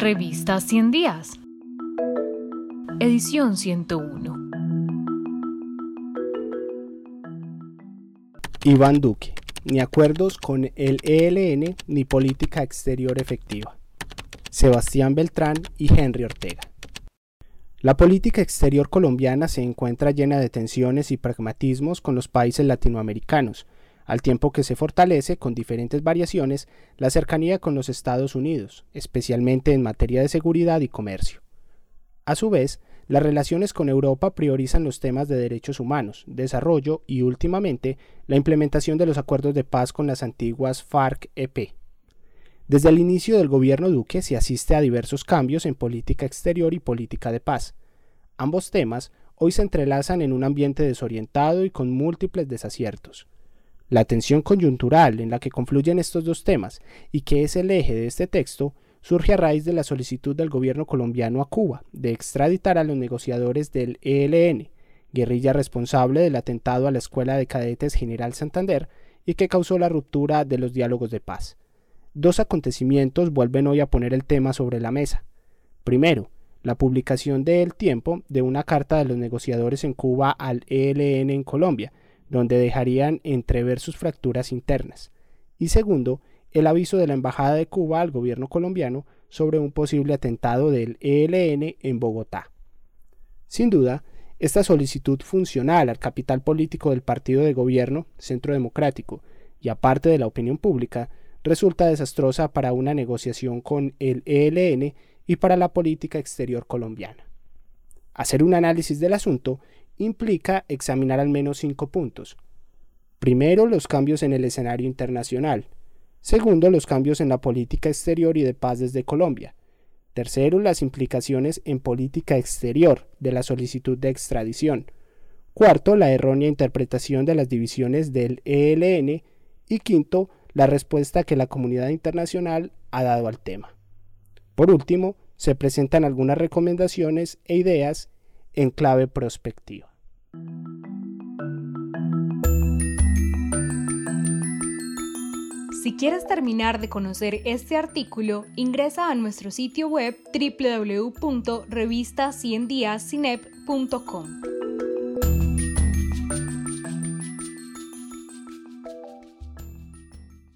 Revista 100 días. Edición 101. Iván Duque. Ni acuerdos con el ELN ni política exterior efectiva. Sebastián Beltrán y Henry Ortega. La política exterior colombiana se encuentra llena de tensiones y pragmatismos con los países latinoamericanos, al tiempo que se fortalece, con diferentes variaciones, la cercanía con los Estados Unidos, especialmente en materia de seguridad y comercio. A su vez, las relaciones con Europa priorizan los temas de derechos humanos, desarrollo y, últimamente, la implementación de los acuerdos de paz con las antiguas FARC-EP. Desde el inicio del gobierno Duque se asiste a diversos cambios en política exterior y política de paz. Ambos temas hoy se entrelazan en un ambiente desorientado y con múltiples desaciertos. La tensión coyuntural en la que confluyen estos dos temas y que es el eje de este texto surge a raíz de la solicitud del gobierno colombiano a Cuba de extraditar a los negociadores del ELN, guerrilla responsable del atentado a la Escuela de Cadetes General Santander y que causó la ruptura de los diálogos de paz. Dos acontecimientos vuelven hoy a poner el tema sobre la mesa. Primero, la publicación de El Tiempo de una carta de los negociadores en Cuba al ELN en Colombia, donde dejarían entrever sus fracturas internas. Y segundo, el aviso de la Embajada de Cuba al gobierno colombiano sobre un posible atentado del ELN en Bogotá. Sin duda, esta solicitud funcional al capital político del partido de gobierno, Centro Democrático, y aparte de la opinión pública, resulta desastrosa para una negociación con el ELN y para la política exterior colombiana. Hacer un análisis del asunto implica examinar al menos cinco puntos. Primero, los cambios en el escenario internacional. Segundo, los cambios en la política exterior y de paz desde Colombia. Tercero, las implicaciones en política exterior de la solicitud de extradición. Cuarto, la errónea interpretación de las divisiones del ELN. Y quinto, la respuesta que la comunidad internacional ha dado al tema. Por último, se presentan algunas recomendaciones e ideas en clave prospectiva. Si quieres terminar de conocer este artículo, ingresa a nuestro sitio web www.revistaciendiascinep.com.